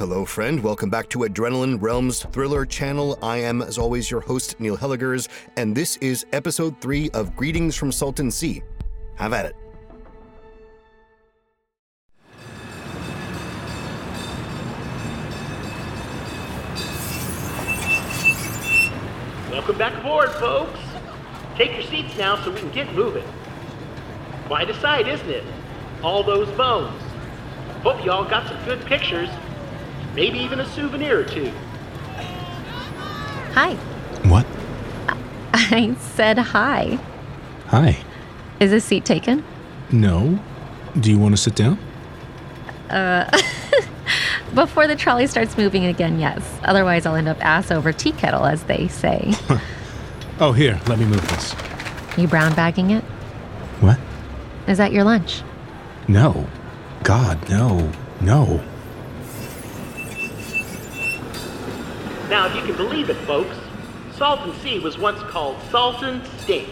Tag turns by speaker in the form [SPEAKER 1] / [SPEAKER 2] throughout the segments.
[SPEAKER 1] Hello, friend. Welcome back to Adrenaline Realms Thriller Channel. I am, as always, your host, Neil Hellegers, and this is episode three of Greetings from Salton Sea. Have at it.
[SPEAKER 2] Welcome back aboard, folks. Take your seats now so we can get moving. Quite a sight, isn't it? All those bones. Hope you all got some good pictures. Maybe even a souvenir or two.
[SPEAKER 3] Hi.
[SPEAKER 4] What?
[SPEAKER 3] I said hi.
[SPEAKER 4] Hi.
[SPEAKER 3] Is this seat taken?
[SPEAKER 4] No. Do you want to sit down?
[SPEAKER 3] Uh, before the trolley starts moving again, yes. Otherwise, I'll end up ass over tea kettle, as they say.
[SPEAKER 4] Oh, here, let me move this.
[SPEAKER 3] you brown bagging it?
[SPEAKER 4] What?
[SPEAKER 3] Is that your lunch?
[SPEAKER 4] No. God, no. No.
[SPEAKER 2] You can believe it, folks, Salton Sea was once called Salton Stink,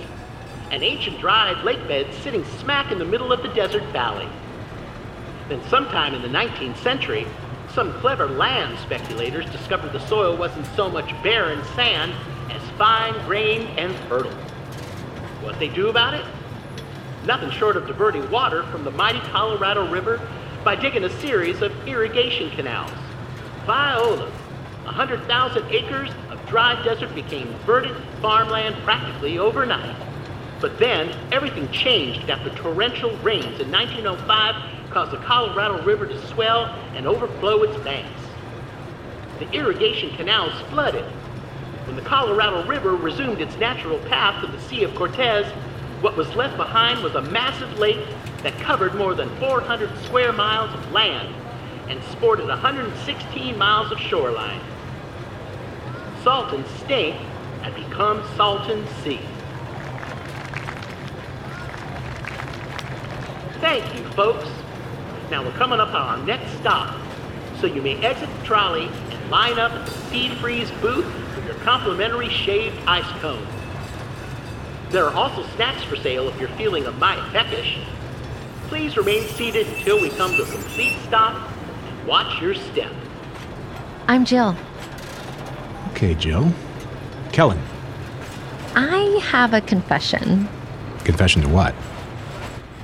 [SPEAKER 2] an ancient dried lake bed sitting smack in the middle of the desert valley. Then, sometime in the 19th century, some clever land speculators discovered the soil wasn't so much barren sand as fine grained and fertile. What they do about it? Nothing short of diverting water from the mighty Colorado River by digging a series of irrigation canals. Viola, 100,000 acres of dry desert became verdant farmland practically overnight. But then everything changed after torrential rains in 1905 caused the Colorado River to swell and overflow its banks. The irrigation canals flooded. When the Colorado River resumed its natural path to the Sea of Cortez, what was left behind was a massive lake that covered more than 400 square miles of land and sported 116 miles of shoreline. Salton State had become Salton Sea. Thank you, folks. Now we're coming up on our next stop, so you may exit the trolley and line up at the Sea Freeze booth for your complimentary shaved ice cone. There are also snacks for sale if you're feeling a mite peckish. Please remain seated until we come to a complete stop and watch your step.
[SPEAKER 3] I'm Jill.
[SPEAKER 4] Okay, Jill. Kellan.
[SPEAKER 3] I have a confession.
[SPEAKER 4] Confession to what?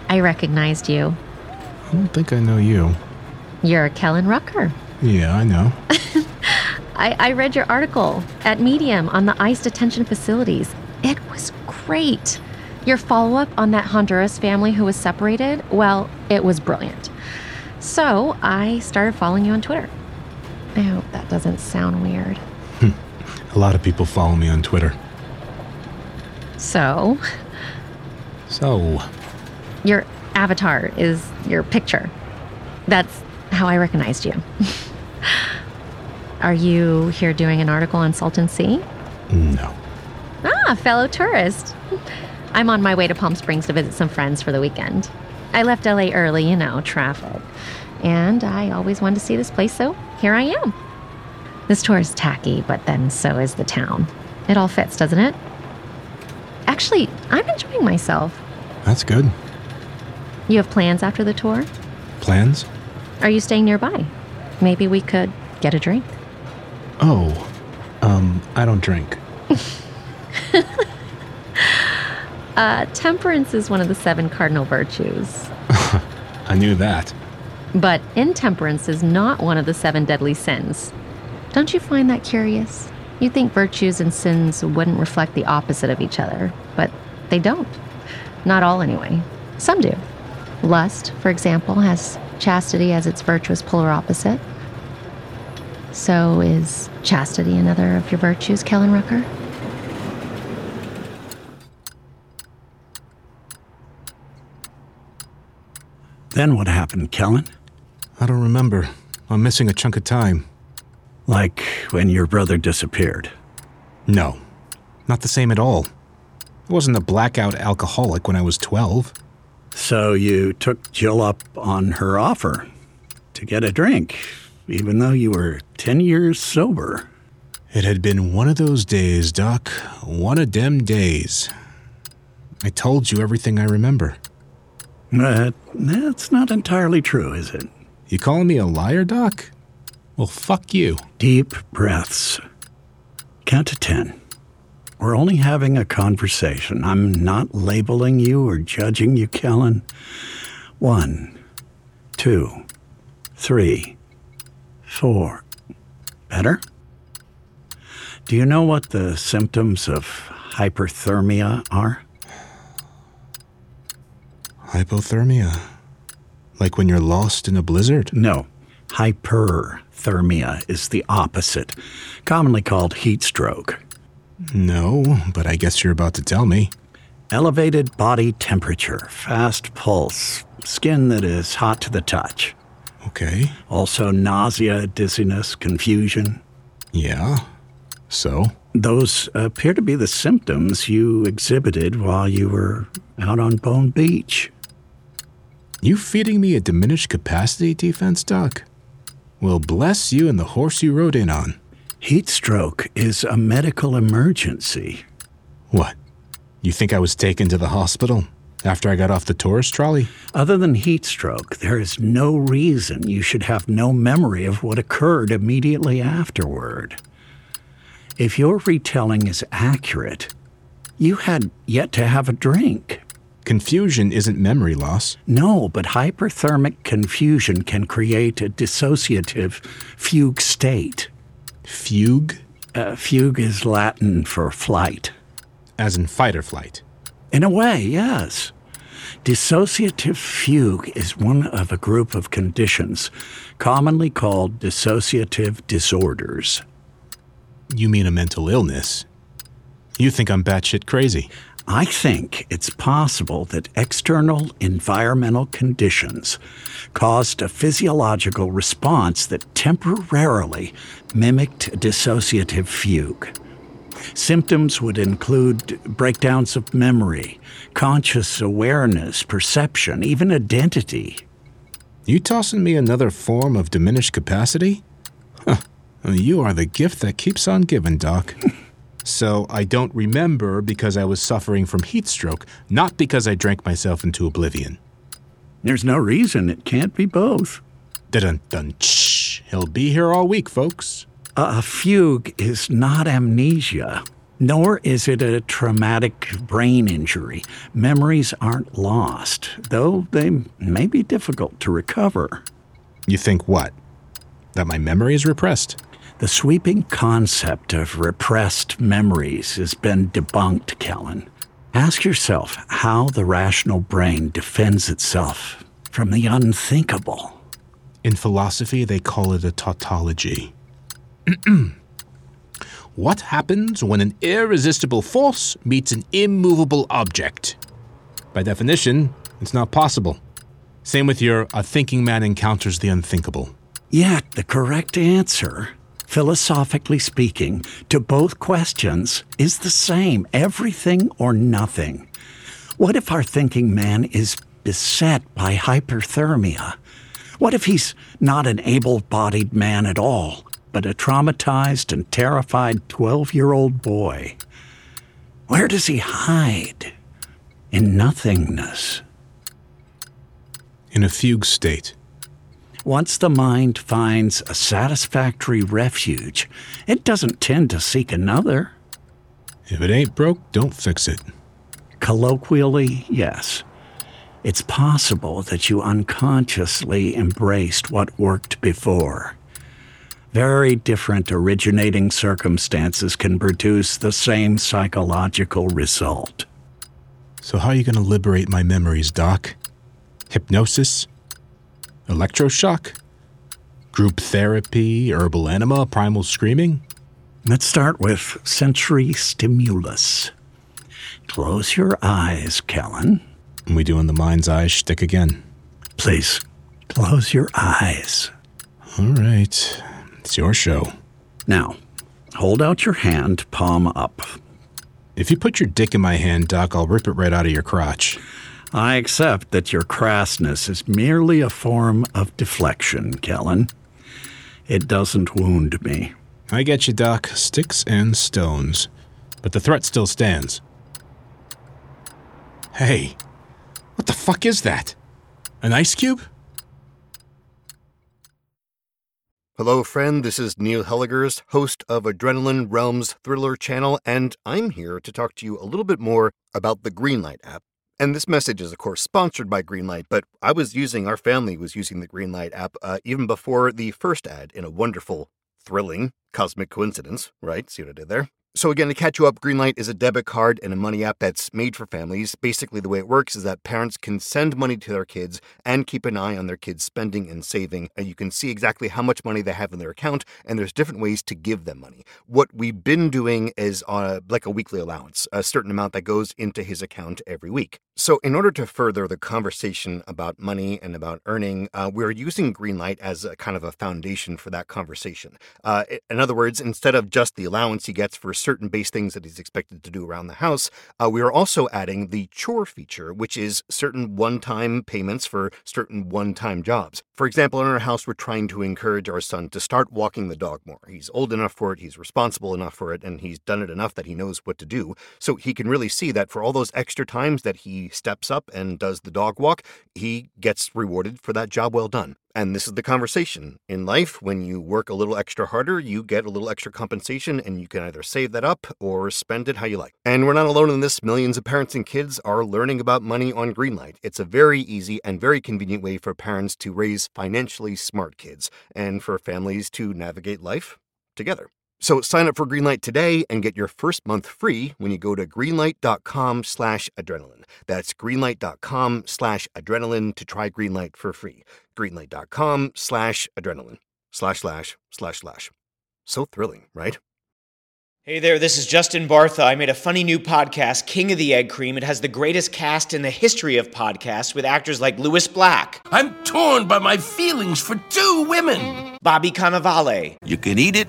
[SPEAKER 3] I recognized you.
[SPEAKER 4] I don't think I know you.
[SPEAKER 3] You're Kellan Rucker.
[SPEAKER 4] Yeah, I know.
[SPEAKER 3] I, I read your article at Medium on the ICE detention facilities. It was great. Your follow up on that Honduras family who was separated, well, it was brilliant. So I started following you on Twitter. I hope that doesn't sound weird.
[SPEAKER 4] A lot of people follow me on Twitter.
[SPEAKER 3] So,
[SPEAKER 4] So,
[SPEAKER 3] your avatar is your picture. That's how I recognized you. Are you here doing an article on Salton Sea?
[SPEAKER 4] no.
[SPEAKER 3] Ah, fellow tourist. I'm on my way to Palm Springs to visit some friends for the weekend. I left LA early, you know, traffic. and I always wanted to see this place, so here I am. This tour is tacky, but then so is the town. It all fits, doesn't it? Actually, I'm enjoying myself.
[SPEAKER 4] That's good.
[SPEAKER 3] You have plans after the tour?
[SPEAKER 4] Plans?
[SPEAKER 3] Are you staying nearby? Maybe we could get a drink.
[SPEAKER 4] Oh, um, I don't drink.
[SPEAKER 3] Uh, temperance is one of the seven cardinal virtues.
[SPEAKER 4] I knew that.
[SPEAKER 3] But intemperance is not one of the seven deadly sins. Don't you find that curious? You'd think virtues and sins wouldn't reflect the opposite of each other, but they don't. Not all, anyway. Some do. Lust, for example, has chastity as its virtuous polar opposite. So is chastity another of your virtues, Kellan Rucker?
[SPEAKER 5] Then what happened, Kellan?
[SPEAKER 4] I don't remember. I'm missing a chunk of time.
[SPEAKER 5] Like when your brother disappeared.
[SPEAKER 4] No, not the same at all. I wasn't a blackout alcoholic when I was 12.
[SPEAKER 5] So you took Jill up on her offer to get a drink, even though you were 10 years sober.
[SPEAKER 4] It had been one of those days, Doc. One of dem days. I told you everything I remember.
[SPEAKER 5] But that's not entirely true, is it?
[SPEAKER 4] You calling me a liar, Doc? Well, fuck you.
[SPEAKER 5] Deep breaths. Count to 10. We're only having a conversation. I'm not labeling you or judging you, Kellan. One, two, three, four. Better? Do you know what the symptoms of hyperthermia are?
[SPEAKER 4] Hypothermia. Like when you're lost in a blizzard?
[SPEAKER 5] No. Hyperthermia is the opposite, commonly called heat stroke.
[SPEAKER 4] No, but I guess you're about to tell me.
[SPEAKER 5] Elevated body temperature, fast pulse, skin that is hot to the touch.
[SPEAKER 4] Okay.
[SPEAKER 5] Also, nausea, dizziness, confusion.
[SPEAKER 4] Yeah. So?
[SPEAKER 5] Those appear to be the symptoms you exhibited while you were out on Bone Beach.
[SPEAKER 4] You feeding me a diminished capacity defense, Doc? Well, bless you and the horse you rode in on.
[SPEAKER 5] Heat stroke is a medical emergency.
[SPEAKER 4] What? You think I was taken to the hospital after I got off the tourist trolley?
[SPEAKER 5] Other than heat stroke, there is no reason you should have no memory of what occurred immediately afterward. If your retelling is accurate, you had yet to have a drink.
[SPEAKER 4] Confusion isn't memory loss.
[SPEAKER 5] No, but hyperthermic confusion can create a dissociative fugue state.
[SPEAKER 4] Fugue?
[SPEAKER 5] Uh, fugue is Latin for flight.
[SPEAKER 4] As in fight or flight.
[SPEAKER 5] In a way, yes. Dissociative fugue is one of a group of conditions commonly called dissociative disorders.
[SPEAKER 4] You mean a mental illness? You think I'm batshit crazy?
[SPEAKER 5] I think it's possible that external environmental conditions caused a physiological response that temporarily mimicked dissociative fugue. Symptoms would include breakdowns of memory, conscious awareness, perception, even identity.
[SPEAKER 4] You tossing me another form of diminished capacity? Huh. You are the gift that keeps on giving, Doc. so I don't remember because I was suffering from heat stroke, not because I drank myself into oblivion.
[SPEAKER 5] There's no reason it can't be both.
[SPEAKER 4] Dun dun shh. He'll be here all week, folks.
[SPEAKER 5] A fugue is not amnesia, nor is it a traumatic brain injury. Memories aren't lost, though they may be difficult to recover.
[SPEAKER 4] You think what? That my memory is repressed?
[SPEAKER 5] The sweeping concept of repressed memories has been debunked, Kellan. Ask yourself how the rational brain defends itself from the unthinkable.
[SPEAKER 4] In philosophy, they call it a tautology. what happens when an irresistible force meets an immovable object? By definition, it's not possible. Same with your a thinking man encounters the unthinkable.
[SPEAKER 5] Yet the correct answer, philosophically speaking, to both questions is the same everything or nothing. What if our thinking man is beset by hyperthermia? What if he's not an able bodied man at all, but a traumatized and terrified 12 year old boy? Where does he hide? In nothingness.
[SPEAKER 4] In a fugue state.
[SPEAKER 5] Once the mind finds a satisfactory refuge, it doesn't tend to seek another.
[SPEAKER 4] If it ain't broke, don't fix it.
[SPEAKER 5] Colloquially, yes. It's possible that you unconsciously embraced what worked before. Very different originating circumstances can produce the same psychological result.
[SPEAKER 4] So, how are you going to liberate my memories, Doc? Hypnosis? Electroshock? Group therapy? Herbal enema? Primal screaming?
[SPEAKER 5] Let's start with sensory stimulus. Close your eyes, Kellan.
[SPEAKER 4] Are we doing the mind's eye shtick again?
[SPEAKER 5] Please, close your eyes.
[SPEAKER 4] All right. It's your show.
[SPEAKER 5] Now, hold out your hand, palm up.
[SPEAKER 4] If you put your dick in my hand, Doc, I'll rip it right out of your crotch.
[SPEAKER 5] I accept that your crassness is merely a form of deflection, Kellan. It doesn't wound me.
[SPEAKER 4] I get you, Doc. Sticks and stones. But the threat still stands. Hey, what the fuck is that? An ice cube?
[SPEAKER 1] Hello, friend. This is Neil Hellegers, host of Adrenaline Realms Thriller channel, and I'm here to talk to you a little bit more about the Greenlight app. And this message is, of course, sponsored by Greenlight, but I was using, our family was using the Greenlight app uh, even before the first ad in a wonderful, thrilling, cosmic coincidence, right? See what I did there? So, again, to catch you up, Greenlight is a debit card and a money app that's made for families. Basically, the way it works is that parents can send money to their kids and keep an eye on their kids' spending and saving. And you can see exactly how much money they have in their account, and there's different ways to give them money. What we've been doing is uh, like a weekly allowance, a certain amount that goes into his account every week. So, in order to further the conversation about money and about earning, uh, we're using Greenlight as a kind of a foundation for that conversation. Uh, in other words, instead of just the allowance he gets for certain base things that he's expected to do around the house, uh, we are also adding the chore feature, which is certain one time payments for certain one time jobs. For example, in our house, we're trying to encourage our son to start walking the dog more. He's old enough for it, he's responsible enough for it, and he's done it enough that he knows what to do. So he can really see that for all those extra times that he steps up and does the dog walk, he gets rewarded for that job well done. And this is the conversation. In life, when you work a little extra harder, you get a little extra compensation, and you can either save that up or spend it how you like. And we're not alone in this. Millions of parents and kids are learning about money on Greenlight. It's a very easy and very convenient way for parents to raise financially smart kids and for families to navigate life together. So sign up for Greenlight today and get your first month free when you go to greenlight.com slash adrenaline. That's greenlight.com slash adrenaline to try Greenlight for free. Greenlight.com slash adrenaline. Slash slash slash slash. So thrilling, right?
[SPEAKER 6] Hey there, this is Justin Bartha. I made a funny new podcast, King of the Egg Cream. It has the greatest cast in the history of podcasts with actors like Lewis Black,
[SPEAKER 7] I'm torn by my feelings for two women.
[SPEAKER 6] Bobby Cannavale,
[SPEAKER 7] You can eat it,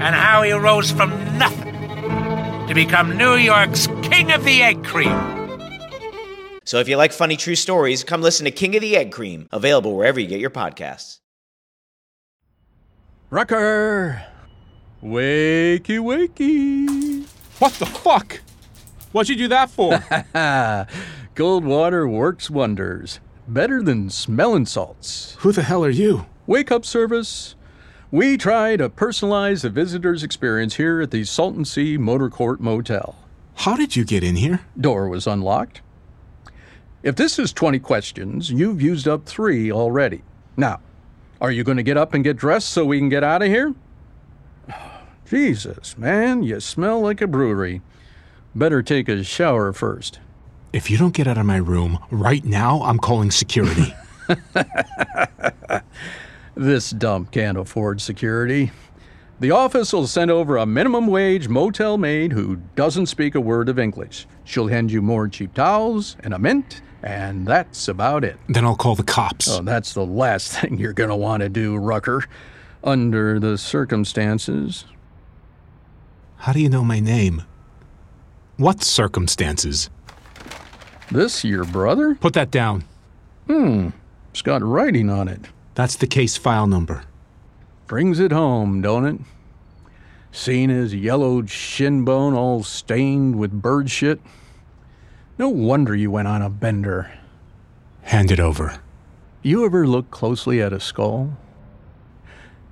[SPEAKER 8] and how he rose from nothing to become New York's King of the Egg Cream.
[SPEAKER 6] So if you like funny true stories, come listen to King of the Egg Cream, available wherever you get your podcasts.
[SPEAKER 9] Rucker! Wakey, wakey!
[SPEAKER 4] What the fuck? What'd you do that for?
[SPEAKER 9] Cold water works wonders. Better than smelling salts.
[SPEAKER 4] Who the hell are you?
[SPEAKER 9] Wake up service. We try to personalize the visitor's experience here at the Salton Sea Motor Court Motel.
[SPEAKER 4] How did you get in here?
[SPEAKER 9] Door was unlocked. If this is 20 questions, you've used up three already. Now, are you going to get up and get dressed so we can get out of here? Jesus, man, you smell like a brewery. Better take a shower first.
[SPEAKER 4] If you don't get out of my room right now, I'm calling security.
[SPEAKER 9] this dump can't afford security. The office will send over a minimum wage motel maid who doesn't speak a word of English. She'll hand you more cheap towels and a mint, and that's about it.
[SPEAKER 4] Then I'll call the cops.
[SPEAKER 9] Oh, that's the last thing you're going to want to do, Rucker. Under the circumstances.
[SPEAKER 4] How do you know my name? What circumstances?
[SPEAKER 9] This your brother?
[SPEAKER 4] Put that down.
[SPEAKER 9] Hmm. It's got writing on it.
[SPEAKER 4] That's the case file number.
[SPEAKER 9] Brings it home, don't it? Seen his yellowed shin bone all stained with bird shit. No wonder you went on a bender.
[SPEAKER 4] Hand it over.
[SPEAKER 9] You ever look closely at a skull?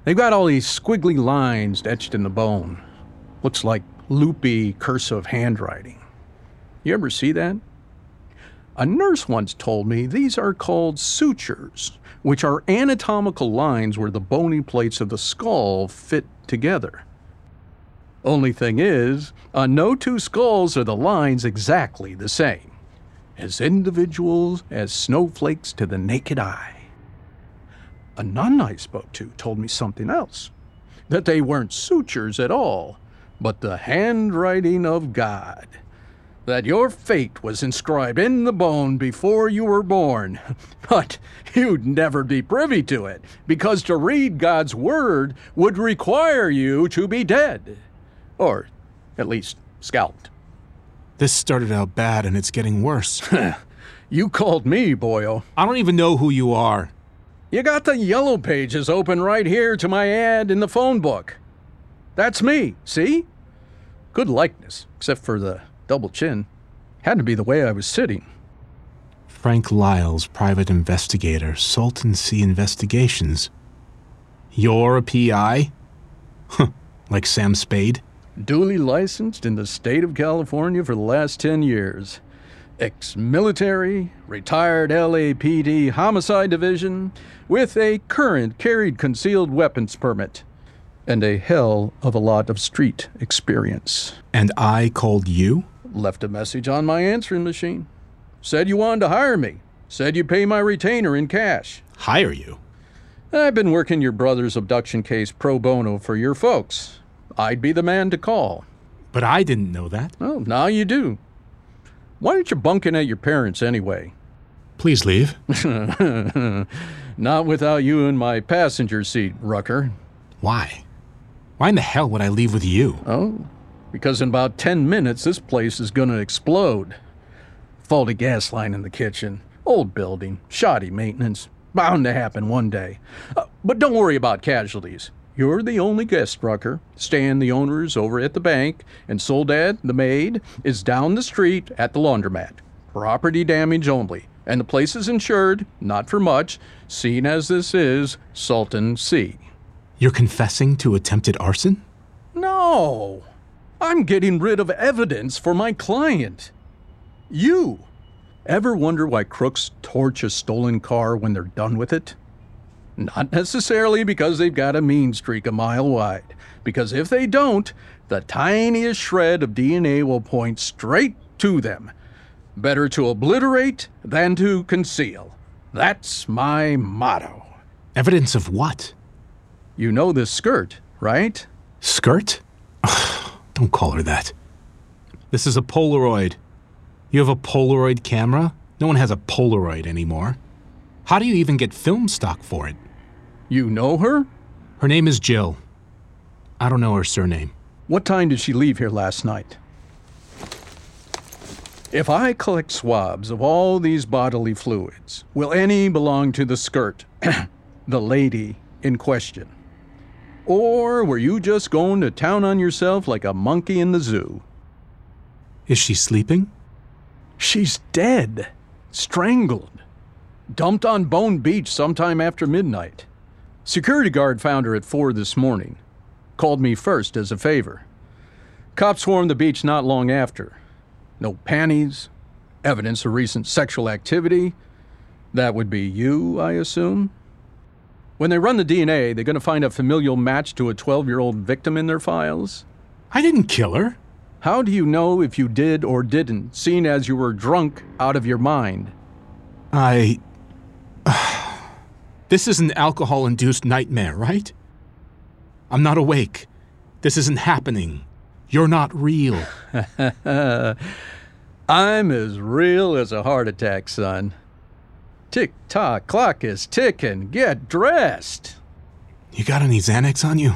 [SPEAKER 9] They've got all these squiggly lines etched in the bone. Looks like loopy cursive handwriting. You ever see that? A nurse once told me these are called sutures, which are anatomical lines where the bony plates of the skull fit together. Only thing is, on no two skulls are the lines exactly the same, as individuals as snowflakes to the naked eye. A nun I spoke to told me something else that they weren't sutures at all, but the handwriting of God that your fate was inscribed in the bone before you were born, but you'd never be privy to it, because to read God's word would require you to be dead. Or at least scalped.
[SPEAKER 4] This started out bad and it's getting worse.
[SPEAKER 9] you called me, Boyle.
[SPEAKER 4] I don't even know who you are.
[SPEAKER 9] You got the yellow pages open right here to my ad in the phone book. That's me, see? Good likeness, except for the double chin. Had to be the way I was sitting.
[SPEAKER 4] Frank Lyles, private investigator, Salton Sea Investigations. You're a PI? Huh, like Sam Spade?
[SPEAKER 9] Duly licensed in the state of California for the last 10 years. Ex military, retired LAPD Homicide Division, with a current carried concealed weapons permit and a hell of a lot of street experience.
[SPEAKER 4] And I called you?
[SPEAKER 9] Left a message on my answering machine. Said you wanted to hire me. Said you'd pay my retainer in cash.
[SPEAKER 4] Hire you?
[SPEAKER 9] I've been working your brother's abduction case pro bono for your folks. I'd be the man to call.
[SPEAKER 4] But I didn't know that.
[SPEAKER 9] Oh, now you do. Why aren't you bunking at your parents anyway?
[SPEAKER 4] Please leave.
[SPEAKER 9] Not without you in my passenger seat, Rucker.
[SPEAKER 4] Why? Why in the hell would I leave with you?
[SPEAKER 9] Oh, because in about 10 minutes this place is going to explode. Faulty gas line in the kitchen, old building, shoddy maintenance. Bound to happen one day. Uh, but don't worry about casualties. You're the only guest, Rucker. Stan, the owner's over at the bank, and Soledad, the maid, is down the street at the laundromat. Property damage only, and the place is insured, not for much, seen as this is Salton Sea.
[SPEAKER 4] You're confessing to attempted arson?
[SPEAKER 9] No. I'm getting rid of evidence for my client. You. Ever wonder why crooks torch a stolen car when they're done with it? Not necessarily because they've got a mean streak a mile wide, because if they don't, the tiniest shred of DNA will point straight to them. Better to obliterate than to conceal. That's my motto.
[SPEAKER 4] Evidence of what?
[SPEAKER 9] You know this skirt, right?
[SPEAKER 4] Skirt? Don't call her that. This is a Polaroid. You have a Polaroid camera? No one has a Polaroid anymore. How do you even get film stock for it?
[SPEAKER 9] You know her?
[SPEAKER 4] Her name is Jill. I don't know her surname.
[SPEAKER 9] What time did she leave here last night? If I collect swabs of all these bodily fluids, will any belong to the skirt, the lady in question? Or were you just going to town on yourself like a monkey in the zoo?
[SPEAKER 4] Is she sleeping?
[SPEAKER 9] She's dead. Strangled. Dumped on Bone Beach sometime after midnight. Security guard found her at 4 this morning. Called me first as a favor. Cops swarmed the beach not long after. No panties, evidence of recent sexual activity. That would be you, I assume? When they run the DNA, they're going to find a familial match to a 12 year old victim in their files.
[SPEAKER 4] I didn't kill her.
[SPEAKER 9] How do you know if you did or didn't, seeing as you were drunk out of your mind?
[SPEAKER 4] I. This is an alcohol induced nightmare, right? I'm not awake. This isn't happening. You're not real.
[SPEAKER 9] I'm as real as a heart attack, son. Tick tock, clock is ticking. Get dressed.
[SPEAKER 4] You got any Xanax on you?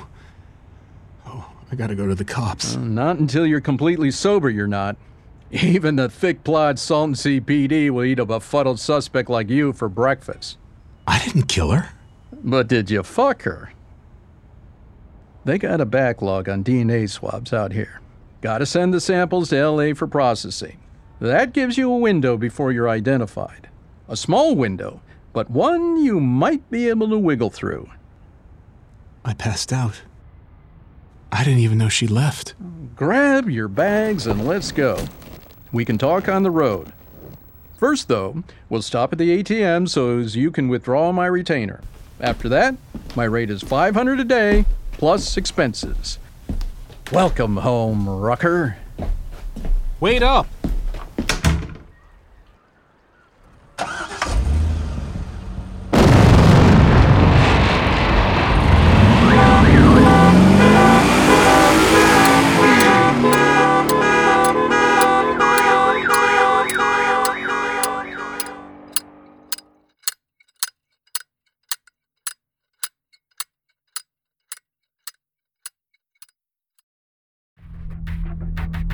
[SPEAKER 4] Oh, I gotta go to the cops.
[SPEAKER 9] Uh, not until you're completely sober, you're not. Even the thick plod Salton CPD will eat a befuddled suspect like you for breakfast.
[SPEAKER 4] I didn't kill her.
[SPEAKER 9] But did you fuck her? They got a backlog on DNA swabs out here. Gotta send the samples to LA for processing. That gives you a window before you're identified. A small window, but one you might be able to wiggle through.
[SPEAKER 4] I passed out. I didn't even know she left.
[SPEAKER 9] Grab your bags and let's go. We can talk on the road. First, though, we'll stop at the ATM so as you can withdraw my retainer. After that, my rate is 500 a day plus expenses. Welcome home, Rucker.
[SPEAKER 4] Wait up!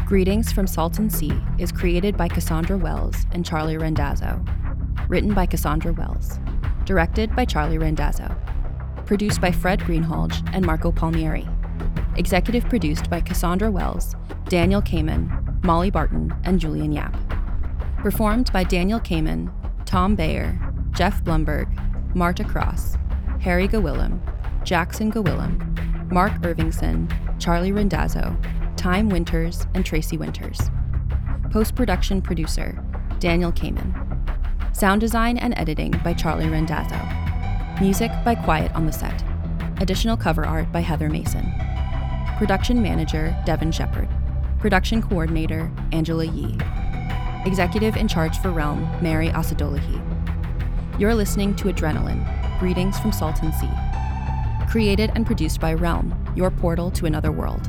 [SPEAKER 10] Greetings from Salton Sea is created by Cassandra Wells and Charlie Randazzo. Written by Cassandra Wells. Directed by Charlie Randazzo. Produced by Fred Greenhalgh and Marco Palmieri. Executive produced by Cassandra Wells, Daniel Kamen, Molly Barton, and Julian Yap. Performed by Daniel Kamen, Tom Bayer, Jeff Blumberg, Marta Cross, Harry Gawillam, Jackson Gawillam, Mark Irvingson, Charlie Randazzo, Time Winters, and Tracy Winters. Post production producer, Daniel Kamen. Sound design and editing by Charlie Randazzo. Music by Quiet on the Set. Additional cover art by Heather Mason. Production manager, Devin Shepard. Production coordinator, Angela Yee. Executive in charge for Realm, Mary Asadolahi. You're listening to Adrenaline Greetings from Salton Sea. Created and produced by Realm, your portal to another world.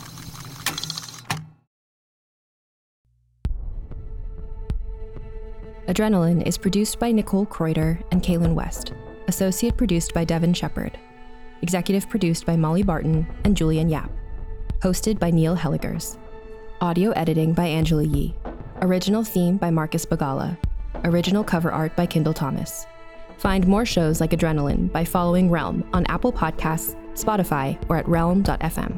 [SPEAKER 10] Adrenaline is produced by Nicole Kreuter and Kaylin West. Associate produced by Devin Shepard. Executive produced by Molly Barton and Julian Yap. Hosted by Neil Hellegers. Audio editing by Angela Yee. Original theme by Marcus Bagala. Original cover art by Kendall Thomas. Find more shows like Adrenaline by following Realm on Apple Podcasts, Spotify, or at realm.fm.